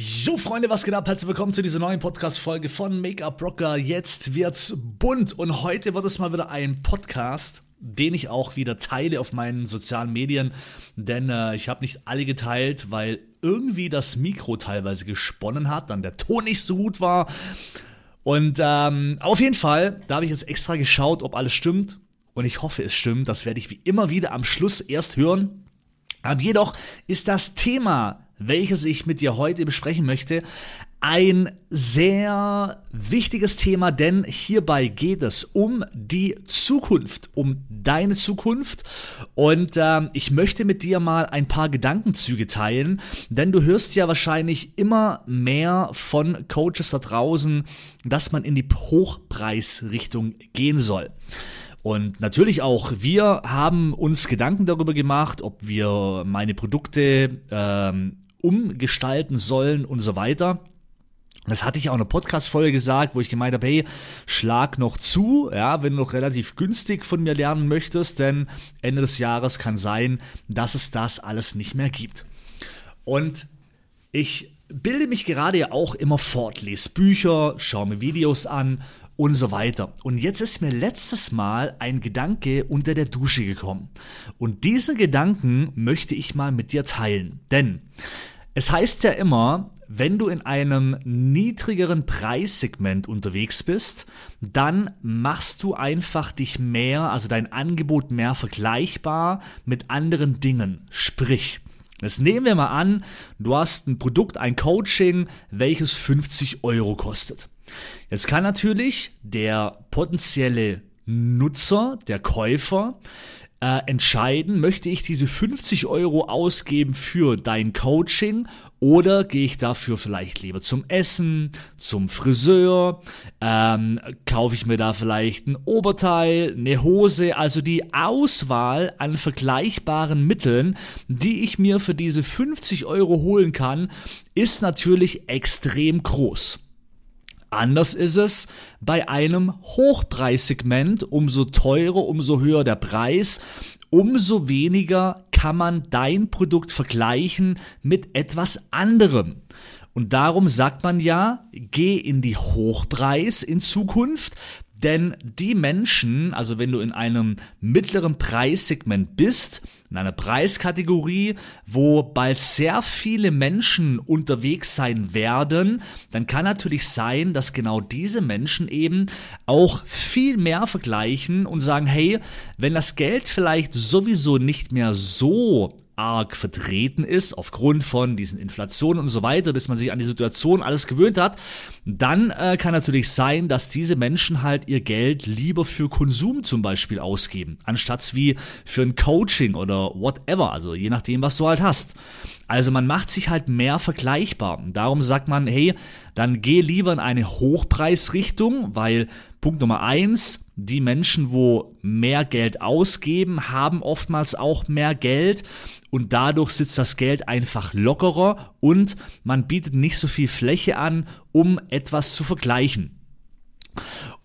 Jo Freunde, was geht ab? Herzlich willkommen zu dieser neuen Podcast-Folge von Make-up Rocker. Jetzt wird's bunt und heute wird es mal wieder ein Podcast, den ich auch wieder teile auf meinen sozialen Medien, denn äh, ich habe nicht alle geteilt, weil irgendwie das Mikro teilweise gesponnen hat, dann der Ton nicht so gut war. Und ähm, auf jeden Fall, da habe ich jetzt extra geschaut, ob alles stimmt. Und ich hoffe, es stimmt. Das werde ich wie immer wieder am Schluss erst hören. Aber jedoch ist das Thema welches ich mit dir heute besprechen möchte, ein sehr wichtiges Thema, denn hierbei geht es um die Zukunft, um deine Zukunft. Und äh, ich möchte mit dir mal ein paar Gedankenzüge teilen, denn du hörst ja wahrscheinlich immer mehr von Coaches da draußen, dass man in die Hochpreisrichtung gehen soll. Und natürlich auch wir haben uns Gedanken darüber gemacht, ob wir meine Produkte ähm, umgestalten sollen und so weiter. Das hatte ich auch in einer Podcast-Folge gesagt, wo ich gemeint habe, hey, schlag noch zu, ja, wenn du noch relativ günstig von mir lernen möchtest, denn Ende des Jahres kann sein, dass es das alles nicht mehr gibt. Und ich bilde mich gerade ja auch immer fort, lese Bücher, schaue mir Videos an und so weiter. Und jetzt ist mir letztes Mal ein Gedanke unter der Dusche gekommen. Und diesen Gedanken möchte ich mal mit dir teilen. Denn es heißt ja immer, wenn du in einem niedrigeren Preissegment unterwegs bist, dann machst du einfach dich mehr, also dein Angebot mehr vergleichbar mit anderen Dingen. Sprich, Jetzt nehmen wir mal an, du hast ein Produkt, ein Coaching, welches 50 Euro kostet. Jetzt kann natürlich der potenzielle Nutzer, der Käufer, äh, entscheiden, möchte ich diese 50 Euro ausgeben für dein Coaching oder gehe ich dafür vielleicht lieber zum Essen, zum Friseur, ähm, kaufe ich mir da vielleicht ein Oberteil, eine Hose, also die Auswahl an vergleichbaren Mitteln, die ich mir für diese 50 Euro holen kann, ist natürlich extrem groß. Anders ist es bei einem Hochpreissegment. Umso teurer, umso höher der Preis, umso weniger kann man dein Produkt vergleichen mit etwas anderem. Und darum sagt man ja, geh in die Hochpreis in Zukunft, denn die Menschen, also wenn du in einem mittleren Preissegment bist, in einer Preiskategorie, wo bald sehr viele Menschen unterwegs sein werden, dann kann natürlich sein, dass genau diese Menschen eben auch viel mehr vergleichen und sagen, hey, wenn das Geld vielleicht sowieso nicht mehr so arg vertreten ist, aufgrund von diesen Inflationen und so weiter, bis man sich an die Situation alles gewöhnt hat, dann äh, kann natürlich sein, dass diese Menschen halt ihr Geld lieber für Konsum zum Beispiel ausgeben, anstatt wie für ein Coaching oder whatever, also je nachdem, was du halt hast. Also man macht sich halt mehr vergleichbar. Darum sagt man, hey, dann geh lieber in eine Hochpreisrichtung, weil Punkt Nummer eins, die Menschen, wo mehr Geld ausgeben, haben oftmals auch mehr Geld und dadurch sitzt das Geld einfach lockerer und man bietet nicht so viel Fläche an, um etwas zu vergleichen.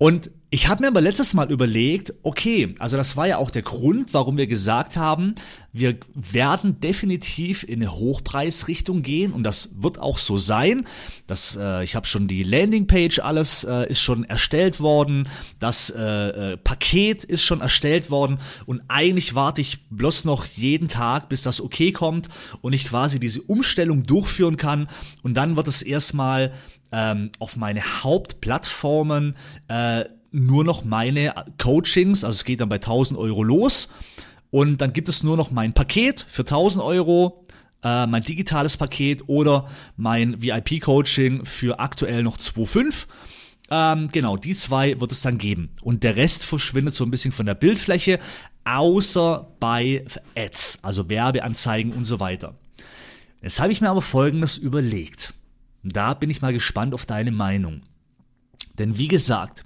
Und ich habe mir aber letztes Mal überlegt, okay, also das war ja auch der Grund, warum wir gesagt haben, wir werden definitiv in eine Hochpreisrichtung gehen. Und das wird auch so sein. Das, äh, ich habe schon die Landingpage, alles äh, ist schon erstellt worden, das äh, äh, Paket ist schon erstellt worden. Und eigentlich warte ich bloß noch jeden Tag, bis das okay kommt und ich quasi diese Umstellung durchführen kann. Und dann wird es erstmal ähm, auf meine Hauptplattformen äh, nur noch meine Coachings, also es geht dann bei 1000 Euro los und dann gibt es nur noch mein Paket für 1000 Euro, äh, mein digitales Paket oder mein VIP-Coaching für aktuell noch 2,5. Ähm, genau, die zwei wird es dann geben. Und der Rest verschwindet so ein bisschen von der Bildfläche, außer bei Ads, also Werbeanzeigen und so weiter. Jetzt habe ich mir aber Folgendes überlegt. Da bin ich mal gespannt auf deine Meinung. Denn wie gesagt,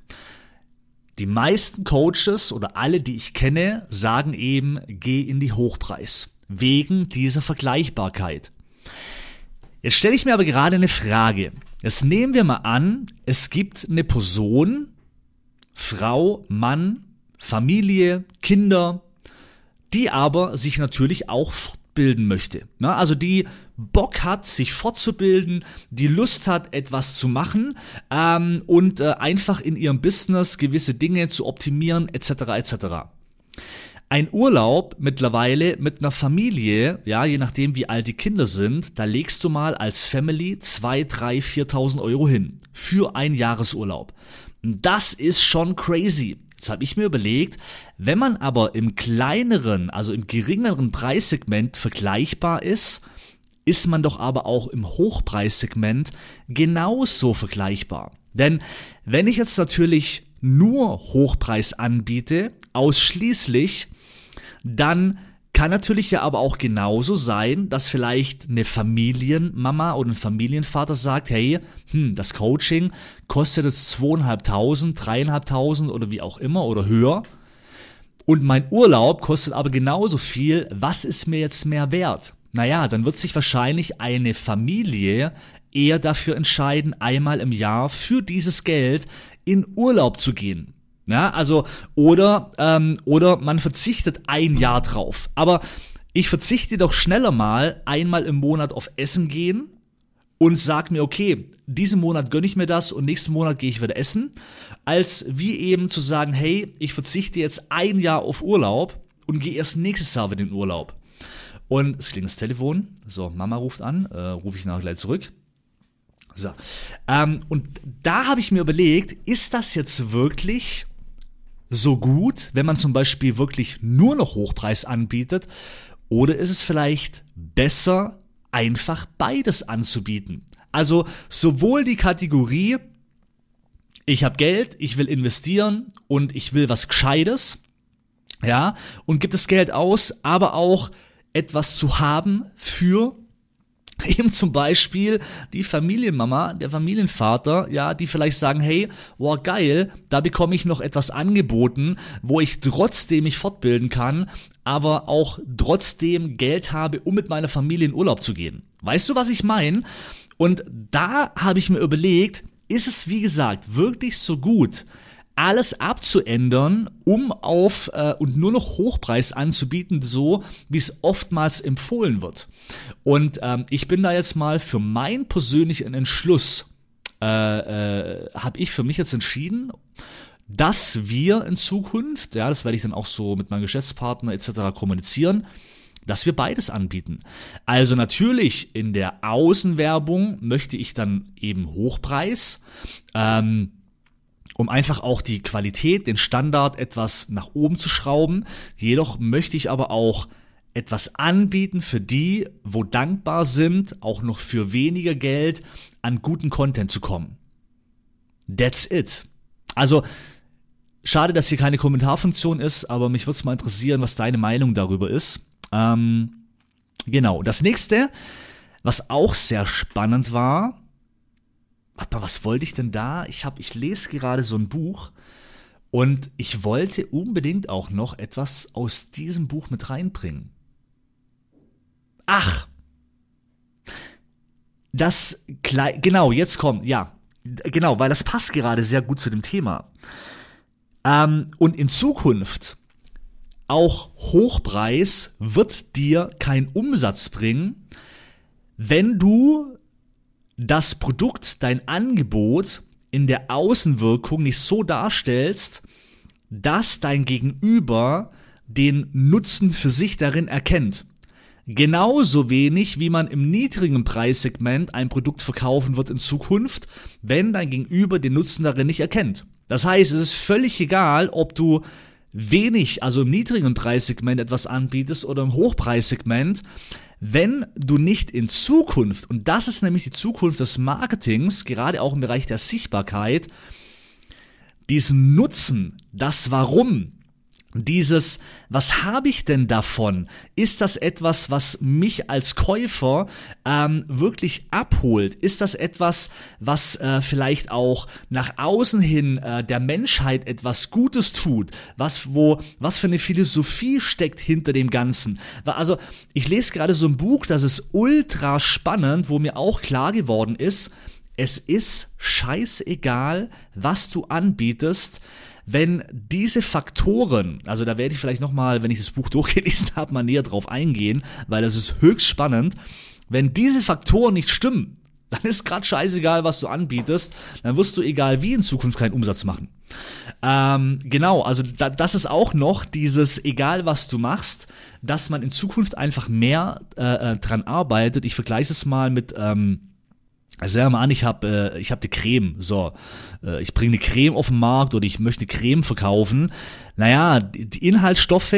die meisten Coaches oder alle, die ich kenne, sagen eben, geh in die Hochpreis. Wegen dieser Vergleichbarkeit. Jetzt stelle ich mir aber gerade eine Frage. Jetzt nehmen wir mal an, es gibt eine Person, Frau, Mann, Familie, Kinder, die aber sich natürlich auch fortbilden möchte. Ne? Also die Bock hat, sich fortzubilden, die Lust hat, etwas zu machen ähm, und äh, einfach in ihrem Business gewisse Dinge zu optimieren, etc. etc. Ein Urlaub mittlerweile mit einer Familie, ja, je nachdem wie alt die Kinder sind, da legst du mal als Family 2, 3, 4.000 Euro hin für einen Jahresurlaub. Das ist schon crazy. Jetzt habe ich mir überlegt, wenn man aber im kleineren, also im geringeren Preissegment vergleichbar ist, ist man doch aber auch im Hochpreissegment genauso vergleichbar. Denn wenn ich jetzt natürlich nur Hochpreis anbiete, ausschließlich, dann kann natürlich ja aber auch genauso sein, dass vielleicht eine Familienmama oder ein Familienvater sagt, hey, hm, das Coaching kostet jetzt zweieinhalbtausend, dreieinhalbtausend oder wie auch immer oder höher. Und mein Urlaub kostet aber genauso viel. Was ist mir jetzt mehr wert? Naja, dann wird sich wahrscheinlich eine Familie eher dafür entscheiden, einmal im Jahr für dieses Geld in Urlaub zu gehen. Ja, also, oder, ähm, oder man verzichtet ein Jahr drauf. Aber ich verzichte doch schneller mal einmal im Monat auf Essen gehen und sag mir, okay, diesen Monat gönne ich mir das und nächsten Monat gehe ich wieder essen, als wie eben zu sagen, hey, ich verzichte jetzt ein Jahr auf Urlaub und gehe erst nächstes Jahr wieder in Urlaub. Und es klingt das Telefon, so, Mama ruft an, äh, rufe ich nachher gleich zurück. So. Ähm, und da habe ich mir überlegt, ist das jetzt wirklich so gut, wenn man zum Beispiel wirklich nur noch Hochpreis anbietet? Oder ist es vielleicht besser, einfach beides anzubieten? Also sowohl die Kategorie, ich habe Geld, ich will investieren und ich will was Gescheites, ja, und gibt das Geld aus, aber auch etwas zu haben für eben zum Beispiel die Familienmama, der Familienvater, ja, die vielleicht sagen, hey, wow, geil, da bekomme ich noch etwas angeboten, wo ich trotzdem mich fortbilden kann, aber auch trotzdem Geld habe, um mit meiner Familie in Urlaub zu gehen. Weißt du, was ich meine? Und da habe ich mir überlegt, ist es, wie gesagt, wirklich so gut, alles abzuändern, um auf äh, und nur noch Hochpreis anzubieten, so wie es oftmals empfohlen wird. Und ähm, ich bin da jetzt mal für meinen persönlichen Entschluss, äh, äh, habe ich für mich jetzt entschieden, dass wir in Zukunft, ja, das werde ich dann auch so mit meinem Geschäftspartner etc. kommunizieren, dass wir beides anbieten. Also natürlich in der Außenwerbung möchte ich dann eben Hochpreis. Ähm, um einfach auch die Qualität, den Standard etwas nach oben zu schrauben. Jedoch möchte ich aber auch etwas anbieten für die, wo dankbar sind, auch noch für weniger Geld an guten Content zu kommen. That's it. Also, schade, dass hier keine Kommentarfunktion ist, aber mich würde es mal interessieren, was deine Meinung darüber ist. Ähm, genau. Das nächste, was auch sehr spannend war, warte mal, was wollte ich denn da? Ich habe, ich lese gerade so ein Buch und ich wollte unbedingt auch noch etwas aus diesem Buch mit reinbringen. Ach, das genau jetzt kommt ja genau, weil das passt gerade sehr gut zu dem Thema. Ähm, und in Zukunft auch Hochpreis wird dir keinen Umsatz bringen, wenn du das Produkt, dein Angebot in der Außenwirkung nicht so darstellst, dass dein Gegenüber den Nutzen für sich darin erkennt. Genauso wenig, wie man im niedrigen Preissegment ein Produkt verkaufen wird in Zukunft, wenn dein Gegenüber den Nutzen darin nicht erkennt. Das heißt, es ist völlig egal, ob du wenig, also im niedrigen Preissegment etwas anbietest oder im Hochpreissegment wenn du nicht in Zukunft, und das ist nämlich die Zukunft des Marketings, gerade auch im Bereich der Sichtbarkeit, diesen Nutzen, das Warum, dieses, was habe ich denn davon? Ist das etwas, was mich als Käufer ähm, wirklich abholt? Ist das etwas, was äh, vielleicht auch nach außen hin äh, der Menschheit etwas Gutes tut? Was, wo, was für eine Philosophie steckt hinter dem Ganzen? Also, ich lese gerade so ein Buch, das ist ultra spannend, wo mir auch klar geworden ist, es ist scheißegal, was du anbietest wenn diese Faktoren, also da werde ich vielleicht nochmal, wenn ich das Buch durchgelesen habe, mal näher drauf eingehen, weil das ist höchst spannend, wenn diese Faktoren nicht stimmen, dann ist gerade scheißegal, was du anbietest, dann wirst du egal wie in Zukunft keinen Umsatz machen. Ähm, genau, also da, das ist auch noch dieses, egal was du machst, dass man in Zukunft einfach mehr äh, äh dran arbeitet. Ich vergleiche es mal mit, ähm, sagen wir mal an, ich habe äh, ich hab eine Creme, so, äh, ich bringe eine Creme auf den Markt oder ich möchte eine Creme verkaufen. Naja, die Inhaltsstoffe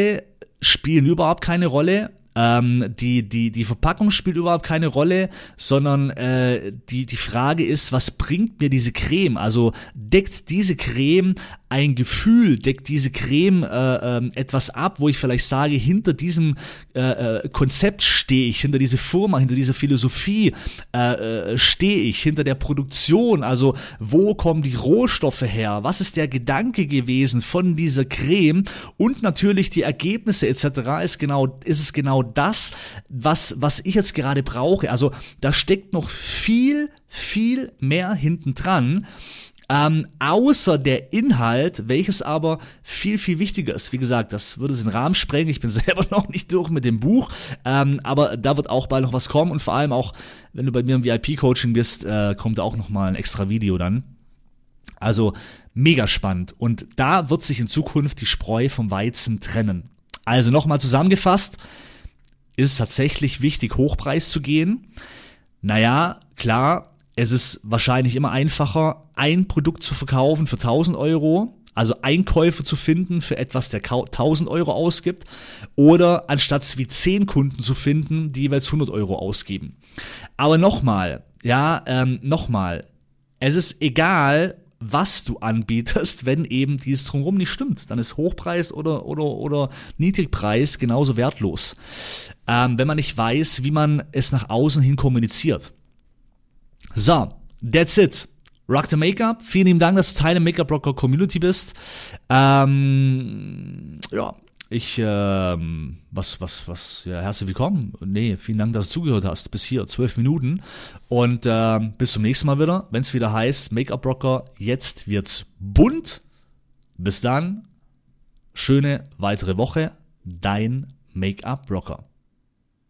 spielen überhaupt keine Rolle. Ähm, die, die, die Verpackung spielt überhaupt keine Rolle, sondern äh, die, die Frage ist, was bringt mir diese Creme? Also deckt diese Creme ein Gefühl, deckt diese Creme äh, äh, etwas ab, wo ich vielleicht sage, hinter diesem äh, äh Konzept stehe ich, hinter dieser Firma, hinter dieser Philosophie äh, äh, stehe ich, hinter der Produktion, also wo kommen die Rohstoffe her, was ist der Gedanke gewesen von dieser Creme und natürlich die Ergebnisse etc. ist genau, ist es genau das, was, was ich jetzt gerade brauche. Also da steckt noch viel, viel mehr hinten dran ähm, außer der Inhalt, welches aber viel, viel wichtiger ist. Wie gesagt, das würde den Rahmen sprengen. Ich bin selber noch nicht durch mit dem Buch, ähm, aber da wird auch bald noch was kommen und vor allem auch, wenn du bei mir im VIP-Coaching bist, äh, kommt da auch noch mal ein extra Video dann. Also mega spannend und da wird sich in Zukunft die Spreu vom Weizen trennen. Also nochmal zusammengefasst, ist es tatsächlich wichtig, Hochpreis zu gehen. Naja, klar, es ist wahrscheinlich immer einfacher, ein Produkt zu verkaufen für 1000 Euro, also Einkäufe zu finden für etwas, der 1000 Euro ausgibt, oder anstatt wie 10 Kunden zu finden, die jeweils 100 Euro ausgeben. Aber nochmal, ja, ähm, nochmal, es ist egal, was du anbietest, wenn eben dieses drumherum nicht stimmt. Dann ist Hochpreis oder, oder, oder Niedrigpreis genauso wertlos. Ähm, wenn man nicht weiß, wie man es nach außen hin kommuniziert. So, that's it. Rock the Make-up. Vielen lieben Dank, dass du Teil der Make-up Rocker Community bist. Ähm, ja, ich, ähm, was, was, was, ja, herzlich willkommen. Nee, vielen Dank, dass du zugehört hast. Bis hier, zwölf Minuten. Und ähm, bis zum nächsten Mal wieder, wenn es wieder heißt, Make-up Rocker, jetzt wird's bunt. Bis dann, schöne weitere Woche. Dein Make-up Rocker.